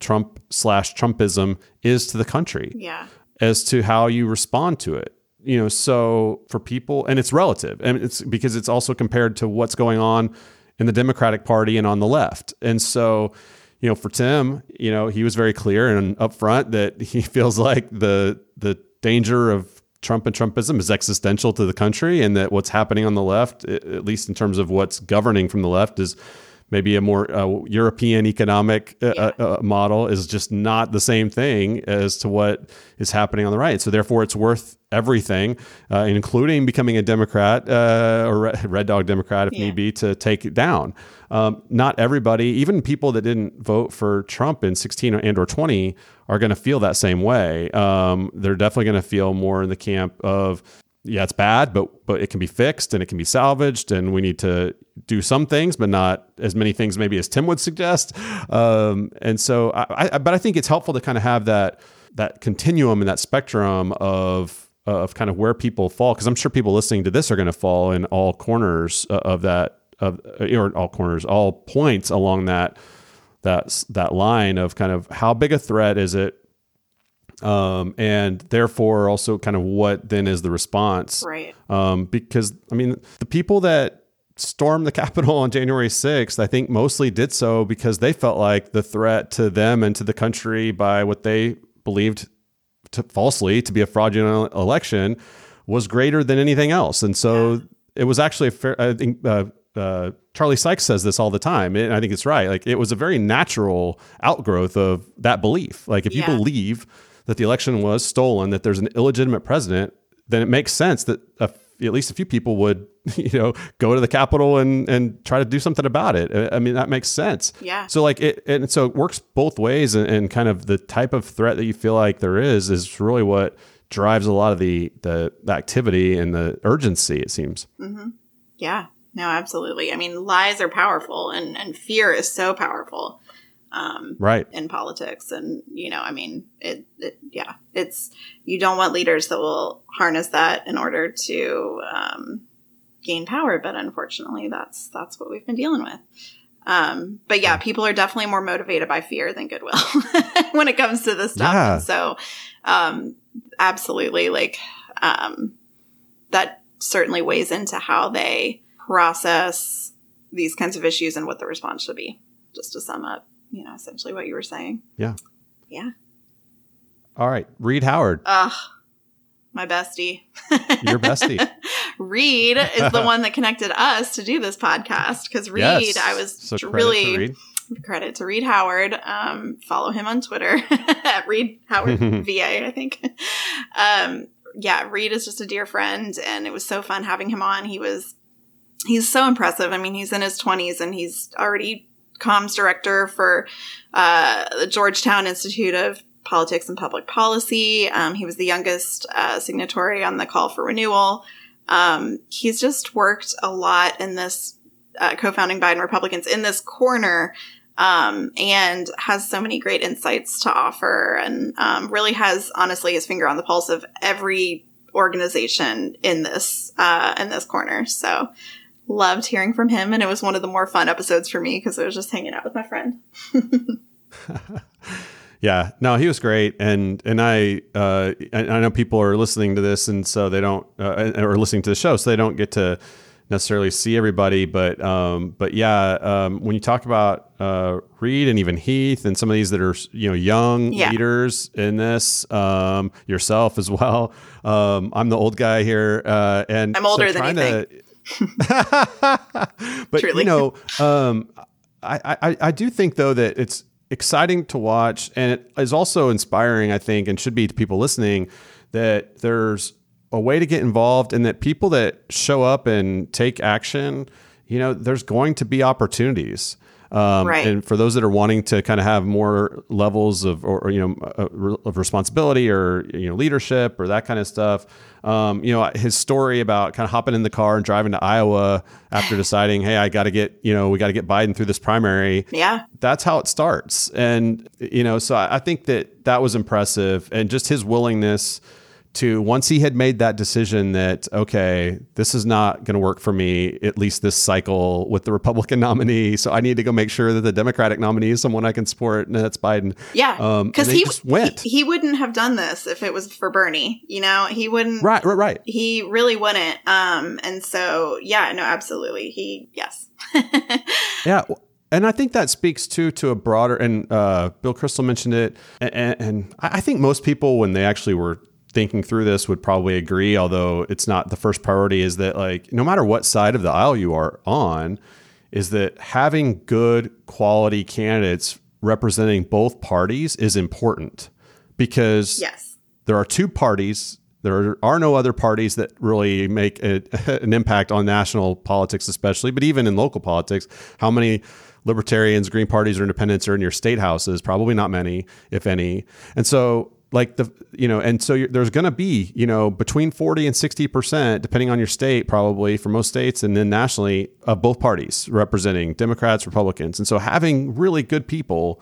Trump slash Trumpism is to the country. Yeah as to how you respond to it you know so for people and it's relative and it's because it's also compared to what's going on in the democratic party and on the left and so you know for tim you know he was very clear and upfront that he feels like the the danger of trump and trumpism is existential to the country and that what's happening on the left at least in terms of what's governing from the left is maybe a more uh, European economic uh, yeah. uh, model is just not the same thing as to what is happening on the right. So therefore, it's worth everything, uh, including becoming a Democrat uh, or Red Dog Democrat if yeah. need be to take it down. Um, not everybody, even people that didn't vote for Trump in 16 and or 20, are going to feel that same way. Um, they're definitely going to feel more in the camp of yeah, it's bad, but but it can be fixed and it can be salvaged, and we need to do some things, but not as many things maybe as Tim would suggest. Um, and so, I, I, but I think it's helpful to kind of have that that continuum and that spectrum of of kind of where people fall, because I'm sure people listening to this are going to fall in all corners of that of or all corners, all points along that that that line of kind of how big a threat is it um, and therefore also kind of what then is the response right um, because i mean the people that stormed the capitol on january 6th i think mostly did so because they felt like the threat to them and to the country by what they believed to, falsely to be a fraudulent election was greater than anything else and so yeah. it was actually a fair i think uh, uh, Charlie Sykes says this all the time, and I think it's right. Like it was a very natural outgrowth of that belief. Like if you believe that the election was stolen, that there's an illegitimate president, then it makes sense that a, at least a few people would, you know, go to the Capitol and and try to do something about it. I mean, that makes sense. Yeah. So like it, and so it works both ways, and, and kind of the type of threat that you feel like there is is really what drives a lot of the the, the activity and the urgency. It seems. Mm-hmm. Yeah. No, absolutely. I mean, lies are powerful, and and fear is so powerful um, right. in politics. And you know i mean it, it, yeah it's you don't want leaders that will harness that in order to um, gain power. But unfortunately that's that's what we've been dealing with. Um, but yeah people are definitely more motivated by fear than goodwill when it comes to this stuff yeah. so um, absolutely. Like um, that certainly weighs into how they process these kinds of issues and what the response should be just to sum up you know, essentially what you were saying. Yeah. Yeah. All right. Reed Howard. Ugh. My bestie. Your bestie. Reed is the one that connected us to do this podcast because Reed, yes. I was so really credit to, credit to Reed Howard. Um, follow him on Twitter at Reed Howard VA, I think. Um, yeah, Reed is just a dear friend, and it was so fun having him on. He was he's so impressive. I mean, he's in his 20s and he's already comms director for uh, the Georgetown Institute of Politics and Public Policy. Um, he was the youngest uh, signatory on the call for renewal. Um, he's just worked a lot in this, uh, co-founding Biden Republicans in this corner, um, and has so many great insights to offer, and um, really has honestly his finger on the pulse of every organization in this uh, in this corner. So loved hearing from him, and it was one of the more fun episodes for me because I was just hanging out with my friend. yeah, no, he was great, and and I uh, I, know people are listening to this, and so they don't uh, or listening to the show, so they don't get to necessarily see everybody, but um, but yeah, um, when you talk about uh, Reed and even Heath and some of these that are you know young yeah. leaders in this, um, yourself as well. Um, I'm the old guy here, uh, and I'm older so than you to, think but Truly. you know, um, I, I I do think though that it's exciting to watch, and it is also inspiring. I think, and should be to people listening that there's a way to get involved, and that people that show up and take action you know, there's going to be opportunities. Um, Right. And for those that are wanting to kind of have more levels of, or, or, you know, uh, of responsibility or you know leadership or that kind of stuff, um, you know, his story about kind of hopping in the car and driving to Iowa after deciding, hey, I got to get, you know, we got to get Biden through this primary Yeah. that's how it starts. And, you know, so I I think that that was impressive. And just his willingness to, once he had made that decision that, okay, this is not going to work for me, at least this cycle with the Republican nominee. So I need to go make sure that the Democratic nominee is someone I can support, and that's Biden. Yeah. Um, Because and he just went. He, he wouldn't have done this if it was for Bernie. You know, he wouldn't. right, right, right. He really wouldn't. Um, and so, yeah, no, absolutely. He, yes. Yeah. And I think that speaks too to a broader, and uh, Bill Kristol mentioned it. And, and I think most people, when they actually were thinking through this, would probably agree, although it's not the first priority, is that like no matter what side of the aisle you are on, is that having good quality candidates representing both parties is important because yes. there are two parties. There are no other parties that really make a, an impact on national politics, especially, but even in local politics. How many libertarians, green parties, or independents are in your state houses? Probably not many, if any. And so, like the, you know, and so you're, there's going to be, you know, between 40 and 60%, depending on your state, probably for most states, and then nationally, of both parties representing Democrats, Republicans. And so having really good people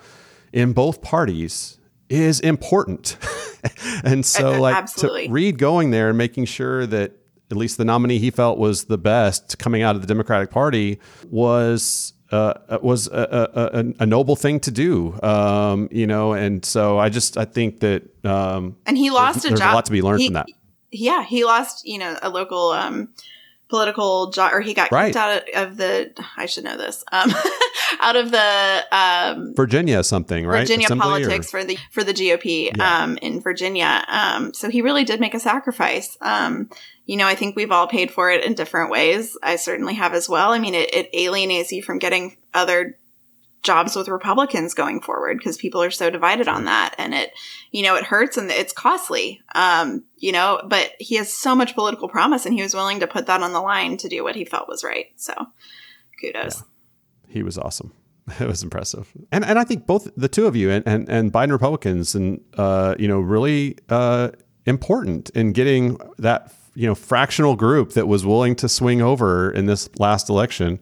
in both parties is important. and so like absolutely. to Reed going there and making sure that at least the nominee he felt was the best coming out of the Democratic Party was uh, was a, a, a, a noble thing to do, um, you know, and so I just I think that um, And he lost a there's job. a lot to be learned He- from that. Yeah, he lost, you know, a local um political job or he got Right. kicked out of the I should know this. Um out of the um Virginia something, right? Virginia Assembly or- politics for the for the GOP Yeah. um, in Virginia. Um, so he really did make a sacrifice. You know, I think we've all paid for it in different ways. I certainly have as well. I mean, it, it alienates you from getting other jobs with Republicans going forward because people are so divided on that, and it you know it hurts and it's costly. Um, you know, but he has so much political promise, and he was willing to put that on the line to do what he felt was right. So, kudos. he was awesome. It was impressive, and and I think both the two of you and and, and Biden Republicans and uh, you know really uh, important in getting that you know fractional group that was willing to swing over in this last election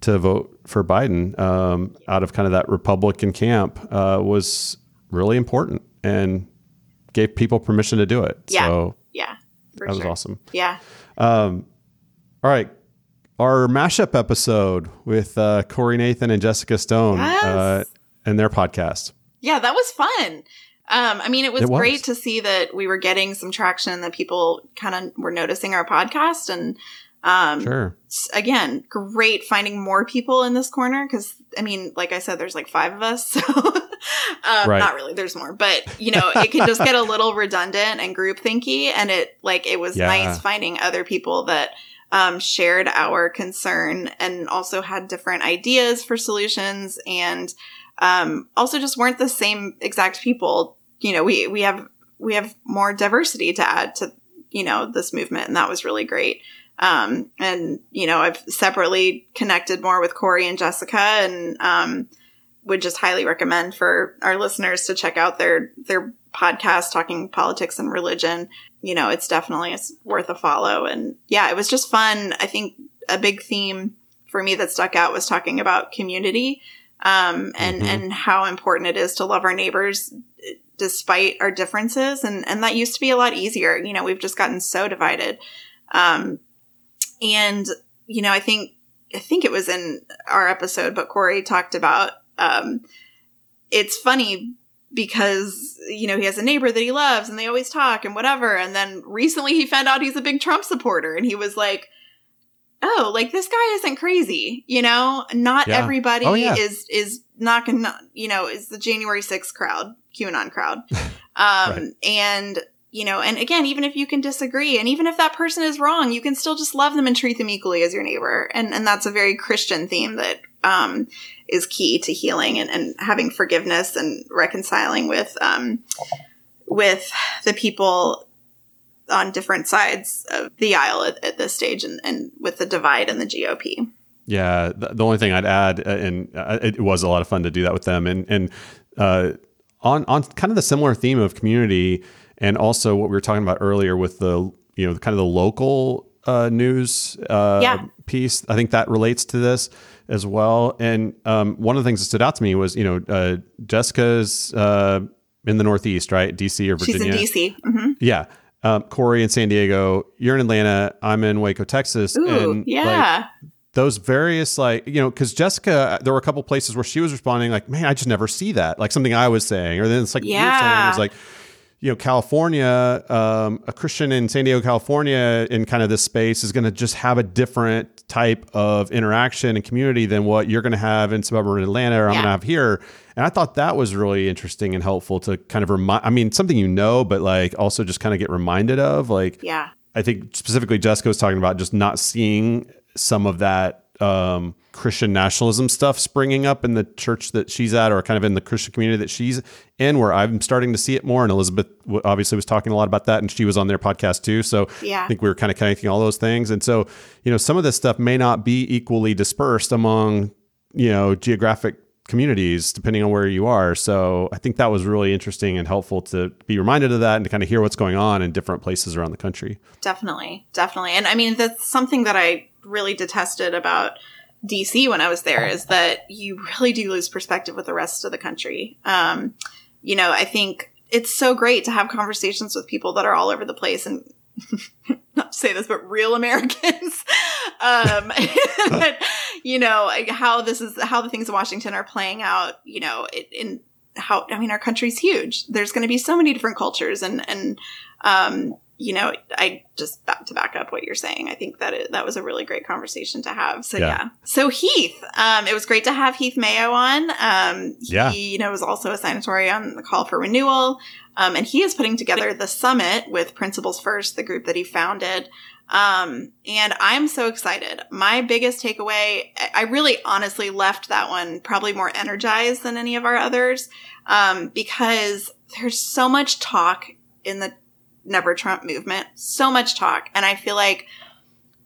to vote for Biden um, out of kind of that Republican camp uh, was really important and gave people permission to do it. Yeah. So Yeah, that was sure. awesome. Yeah. All right. Our mashup episode with uh, Corey Nathan and Jessica Stone Yes. uh, and their podcast. Yeah, that was fun. Um, I mean, it was, It was. great to see that we were getting some traction, that people kind of were noticing our podcast. And um, Sure. again, great finding more people in this corner because, I mean, like I said, there's like five of us. So, um, Right. not really, there's more, but you know, it can just get a little redundant and group thinky. And it, like, it was Yeah. nice finding other people that um, shared our concern and also had different ideas for solutions and um, also just weren't the same exact people. You know, we we have we have more diversity to add to you know this movement, and that was really great. Um, and you know, I've separately connected more with Corey and Jessica, and um, would just highly recommend for our listeners to check out their their podcast talking politics and religion. You know, it's definitely it's worth a follow. And yeah, it was just fun. I think a big theme for me that stuck out was talking about community um, and Mhm. and how important it is to love our neighbors despite our differences. And and that used to be a lot easier. You know, we've just gotten so divided. Um, and you know, I think I think it was in our episode, but Corey talked about um, it's funny because you know he has a neighbor that he loves and they always talk and whatever and then recently he found out he's a big trump supporter and he was like oh like this guy isn't crazy you know not Yeah. everybody Oh, yeah. is is not gonna you know is the january 6th crowd qanon crowd um Right. and you know and again even if you can disagree and even if that person is wrong you can still just love them and treat them equally as your neighbor and and that's a very christian theme that um is key to healing and, and having forgiveness and reconciling with um with the people on different sides of the aisle at, at this stage and, and with the divide in the GOP. Yeah, the, the only thing I'd add, uh, and uh, it was a lot of fun to do that with them, and and uh, on on kind of the similar theme of community, and also what we were talking about earlier with the you know kind of the local uh, news uh, Yeah. piece. I think that relates to this as well. And um, one of the things that stood out to me was you know uh, Jessica's uh, in the Northeast, right? DC or Virginia? She's in DC. hmm Yeah. Um, Corey in San Diego. You're in Atlanta. I'm in Waco, Texas. Ooh, and like, yeah. Those various like you know because jessica there were a couple places where she was responding like man i just never see that like something i was saying or then it's like you were saying Yeah. it was like you know california um, a christian in san diego california in kind of this space is going to just have a different type of interaction and community than what you're going to have in suburban atlanta or i'm Yeah. going to have here and i thought that was really interesting and helpful to kind of remind i mean something you know but like also just kind of get reminded of like yeah. I think specifically Jessica was talking about just not seeing some of that um, Christian nationalism stuff springing up in the church that she's at, or kind of in the Christian community that she's in, where I'm starting to see it more. And Elizabeth obviously was talking a lot about that, and she was on their podcast too. So Yeah. I think we were kind of connecting all those things. And so, you know, some of this stuff may not be equally dispersed among, you know, geographic communities depending on where you are. So I think that was really interesting and helpful to be reminded of that and to kind of hear what's going on in different places around the country. Definitely, definitely. And I mean, that's something that I really detested about DC when I was there is that you really do lose perspective with the rest of the country. Um, you know, I think it's so great to have conversations with people that are all over the place and not to say this, but real Americans. um, you know, how this is, how the things in Washington are playing out, you know, in how, I mean, our country's huge. There's going to be so many different cultures and, and, um, you know, I just back to back up what you're saying. I think that it, that was a really great conversation to have. So Yeah. yeah. So Heath, um, it was great to have Heath Mayo on. Um, Yeah. he, you know, was also a signatory on the call for renewal. Um, and he is putting together the summit with Principles First, the group that he founded. Um, and I'm so excited. My biggest takeaway, I- I really honestly left that one probably more energized than any of our others, um, because there's so much talk in the Never Trump movement, so much talk. And I feel like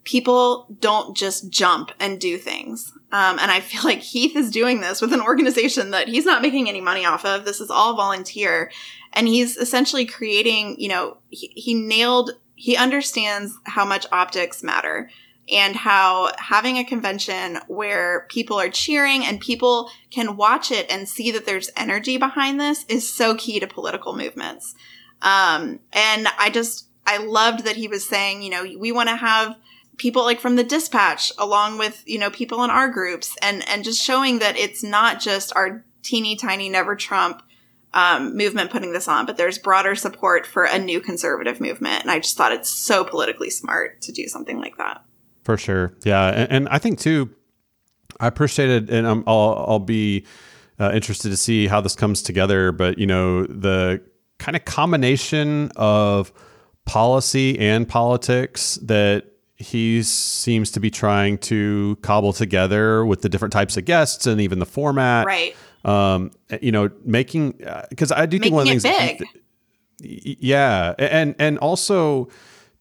people don't just jump and do things. Um, and I feel like Heath is doing this with an organization that he's not making any money off of. This is all volunteer. And he's essentially creating, you know, he, he nailed, he understands how much optics matter and how having a convention where people are cheering and people can watch it and see that there's energy behind this is so key to political movements. Um, and I just, I loved that he was saying, you know, we want to have people like from the dispatch along with, you know, people in our groups and, and just showing that it's not just our teeny tiny never Trump, um, movement putting this on, but there's broader support for a new conservative movement. And I just thought it's so politically smart to do something like that. For sure. Yeah. And, and I think too, I appreciated, and I'm, I'll, I'll be uh, interested to see how this comes together. But, you know, the kind of combination of policy and politics that he seems to be trying to cobble together with the different types of guests and even the format. Right. Um, you know, making, because I do think one of the things. big. Y- yeah and and also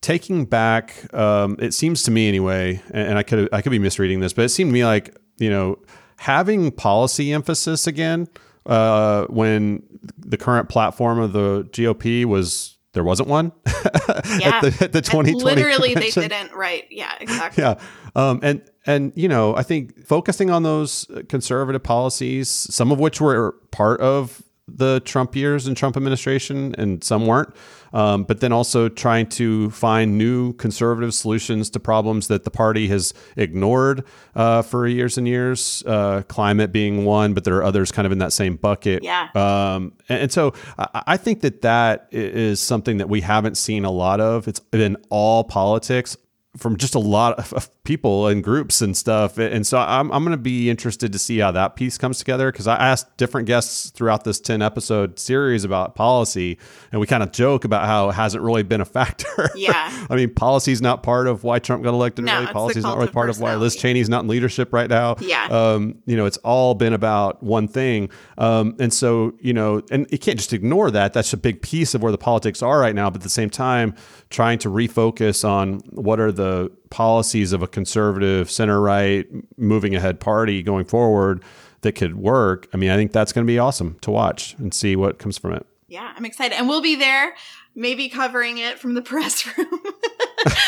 taking back um it seems to me anyway and and i could i could be misreading this but it seemed to me like you know having policy emphasis again uh when the current platform of the gop was there wasn't one Yeah. at the, at the And 2020 literally they didn't. Right. Yeah, exactly. yeah um and and you know i think focusing on those conservative policies some of which were part of the trump years and trump administration and some weren't um, but then also trying to find new conservative solutions to problems that the party has ignored uh, for years and years uh, climate being one but there are others kind of in that same bucket Yeah. um, and, and so I, I think that that is something that we haven't seen a lot of. It's been all politics from just a lot of, people and groups and stuff. And so I'm, I'm going to be interested to see how that piece comes together because I asked different guests throughout this 10 episode series about policy, and we kind of joke about how it hasn't really been a factor. Yeah. I mean, policy is not part of why Trump got elected. No, really, policy is not really part of why Liz. Cheney's not in leadership right now. Yeah. Um, you know, it's all been about one thing. Um, and so, you know, and you can't just ignore that. That's a big piece of where the politics are right now. But at the same time, trying to refocus on what are the policies of a conservative center right moving ahead party going forward that could work, I mean, I think that's going to be awesome to watch and see what comes from it. Yeah, I'm excited. And we'll be there, maybe covering it from the press room.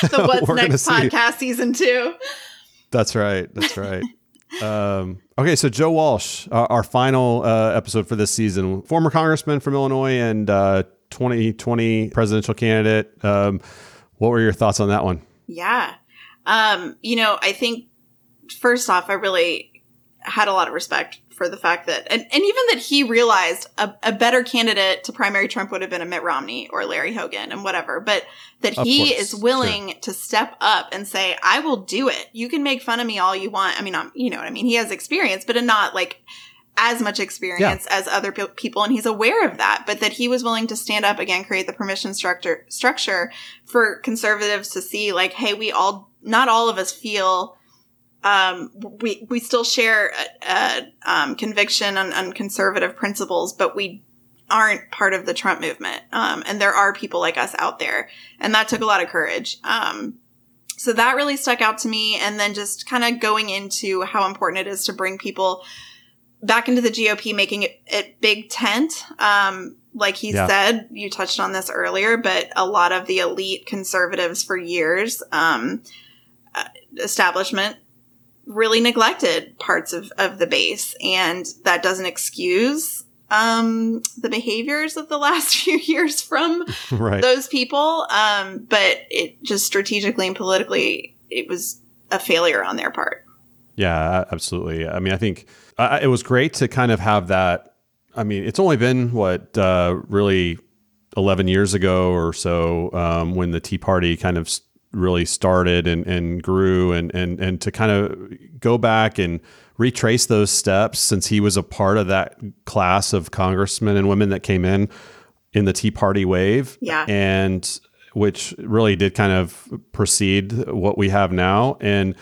the What's Next podcast season two. That's right. That's right. um, okay, so Joe Walsh, our, our final uh, episode for this season, former congressman from Illinois and uh, 2020 presidential candidate. Um, what were your thoughts on that one? Yeah. Um, you know, I think first off, I really had a lot of respect for the fact that, and, and even that he realized a, a better candidate to primary Trump would have been a Mitt Romney or Larry Hogan and whatever, but that of he course. is willing sure. to step up and say, I will do it. You can make fun of me all you want. I mean, I'm, you know what I mean? He has experience, but not like as much experience yeah. as other pe- people. And he's aware of that, but that he was willing to stand up again, create the permission structure, structure for conservatives to see like, Hey, we all, not all of us feel um, we we still share a, a um, conviction on, on, conservative principles, but we aren't part of the Trump movement. Um, and there are people like us out there, and that took a lot of courage. Um, so that really stuck out to me. And then just kind of going into how important it is to bring people back into the GOP, making it, it big tent. Um, like he yeah. said, you touched on this earlier, but a lot of the elite conservatives for years, um, uh, establishment really neglected parts of, of the base. And that doesn't excuse um, the behaviors of the last few years from right. those people. Um, but it just strategically and politically, it was a failure on their part. Yeah, absolutely. I mean, I think uh, it was great to kind of have that. I mean, it's only been what uh, really 11 years ago or so um, when the Tea Party kind of really started and, and grew and, and, and to kind of go back and retrace those steps since he was a part of that class of congressmen and women that came in in the Tea Party wave. Yeah. And which really did kind of precede what we have now. And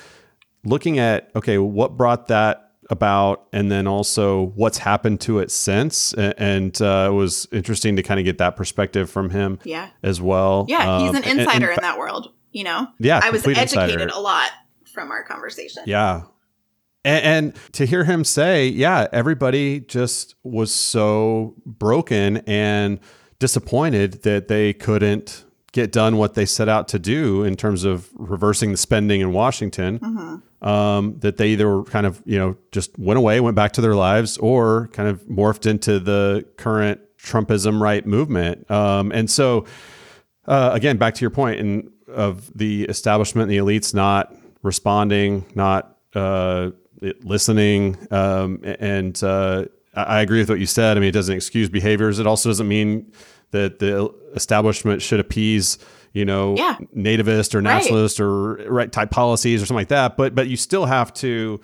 looking at, okay, what brought that about and then also what's happened to it since and uh, it was interesting to kind of get that perspective from him yeah as well yeah he's an insider um, and, and, in that world you know? Yeah. I was educated insider. a lot from our conversation. Yeah. And, and, to hear him say, yeah, everybody just was so broken and disappointed that they couldn't get done what they set out to do in terms of reversing the spending in Washington. Mm-hmm. Um, that they either kind of, you know, just went away, went back to their lives, or kind of morphed into the current Trumpism right movement. Um, and so, uh, again, back to your point, and of the establishment and the elites not responding, not uh, listening. Um, and uh, I agree with what you said. I mean, it doesn't excuse behaviors. It also doesn't mean that the establishment should appease, you know, yeah. nativist or nationalist right. or right type policies or something like that. But but you still have to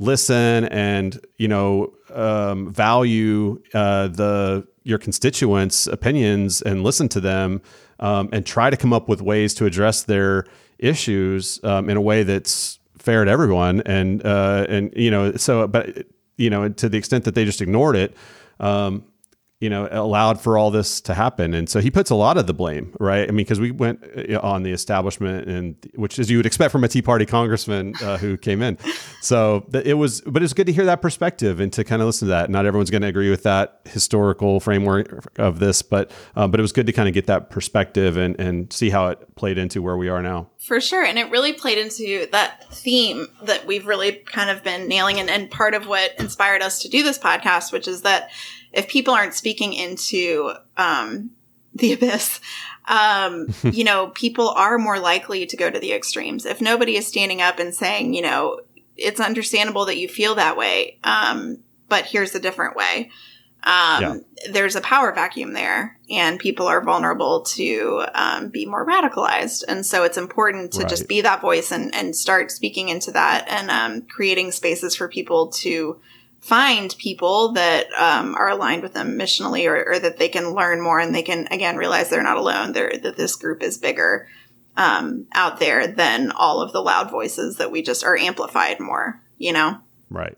listen and you know um, value uh, the your constituents' opinions and listen to them um, and try to come up with ways to address their issues um, in a way that's fair to everyone. And uh, and you know, so but you know, to the extent that they just ignored it, um, you know, allowed for all this to happen. And so he puts a lot of the blame, right? I mean, because we went uh, on the establishment, and which is you would expect from a Tea Party congressman uh, who came in. So it was, but it was good to hear that perspective and to kind of listen to that. Not everyone's going to agree with that historical framework of this, but um, but it was good to kind of get that perspective and and see how it played into where we are now. For sure, and it really played into that theme that we've really kind of been nailing, and, and part of what inspired us to do this podcast, which is that if people aren't speaking into um, the abyss, um, you know, people are more likely to go to the extremes. If nobody is standing up and saying, you know, it's understandable that you feel that way, um, but here's a different way. Um, yeah. There's a power vacuum there, and people are vulnerable to um, be more radicalized. And so it's important to right. just be that voice and, and start speaking into that and um, creating spaces for people to find people that um, are aligned with them missionally or, or, that they can learn more and they can again realize they're not alone they're, that this group is bigger um, out there than all of the loud voices that we just are amplified more you know? Right.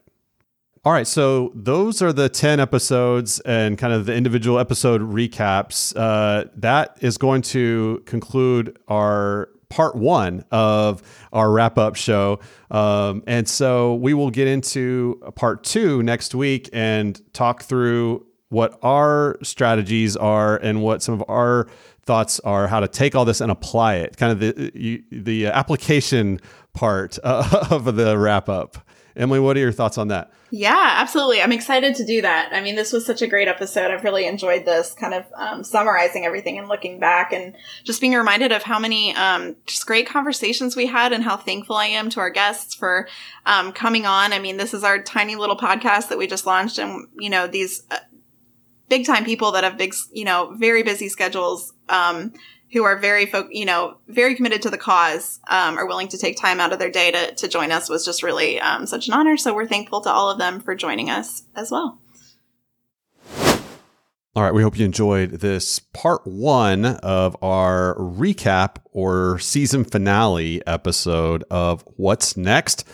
All right so those are the 10 episodes and kind of the individual episode recaps. Uh, that is going to conclude our part one of our wrap up show. Um, and so we will get into part two next week and talk through what our strategies are and what some of our thoughts are how to take all this and apply it kind of the the application part of the wrap up emily what are your thoughts on that? Yeah absolutely. I'm excited to do that. I mean this was such a great episode. I've really enjoyed this kind of um, summarizing everything and looking back and just being reminded of how many um, just great conversations we had and how thankful i am to our guests for um, coming on. I mean this is our tiny little podcast that we just launched and you know these uh, big time people that have big, you know, very busy schedules, um, who are very, fo- you know, very committed to the cause, um, are willing to take time out of their day to, to join us was just really, um, such an honor. So we're thankful to all of them for joining us as well. All right, we hope you enjoyed this part one of our recap or season finale episode of What's Next.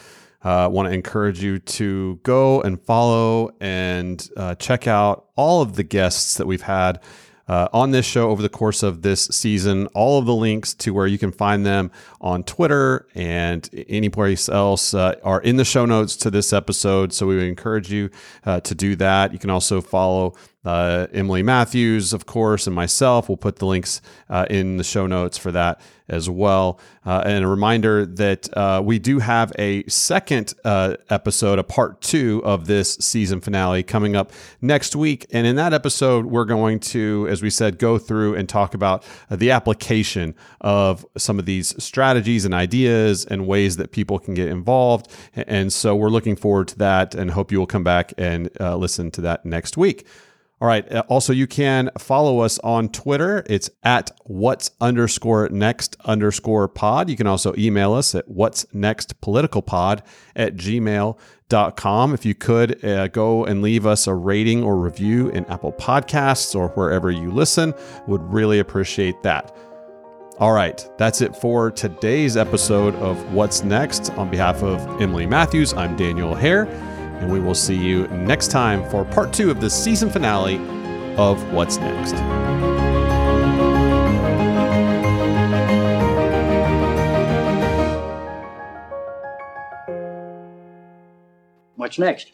I uh, want to encourage you to go and follow and uh, check out all of the guests that we've had uh, on this show over the course of this season. All of the links to where you can find them on Twitter and anywhere else uh, are in the show notes to this episode. So we would encourage you uh, to do that. You can also follow uh, Emily Matthews, of course, and myself. We'll put the links uh, in the show notes for that as well. Uh, and a reminder that uh, we do have a second uh, episode, a part two of this season finale coming up next week. And in that episode, we're going to, as we said, go through and talk about uh, the application of some of these strategies and ideas and ways that people can get involved. And so we're looking forward to that and hope you will come back and listen to that next week. All right. Uh, also, you can follow us on Twitter. It's at what's underscore next underscore pod. You can also email us at what's next political pod at gmail.com. If you could uh, go and leave us a rating or review in Apple Podcasts or wherever you listen, would really appreciate that. All right, that's it for today's episode of What's Next. On behalf of Emily Matthews, I'm Daniel Hare and we will see you next time for part two of the season finale of What's Next. What's next?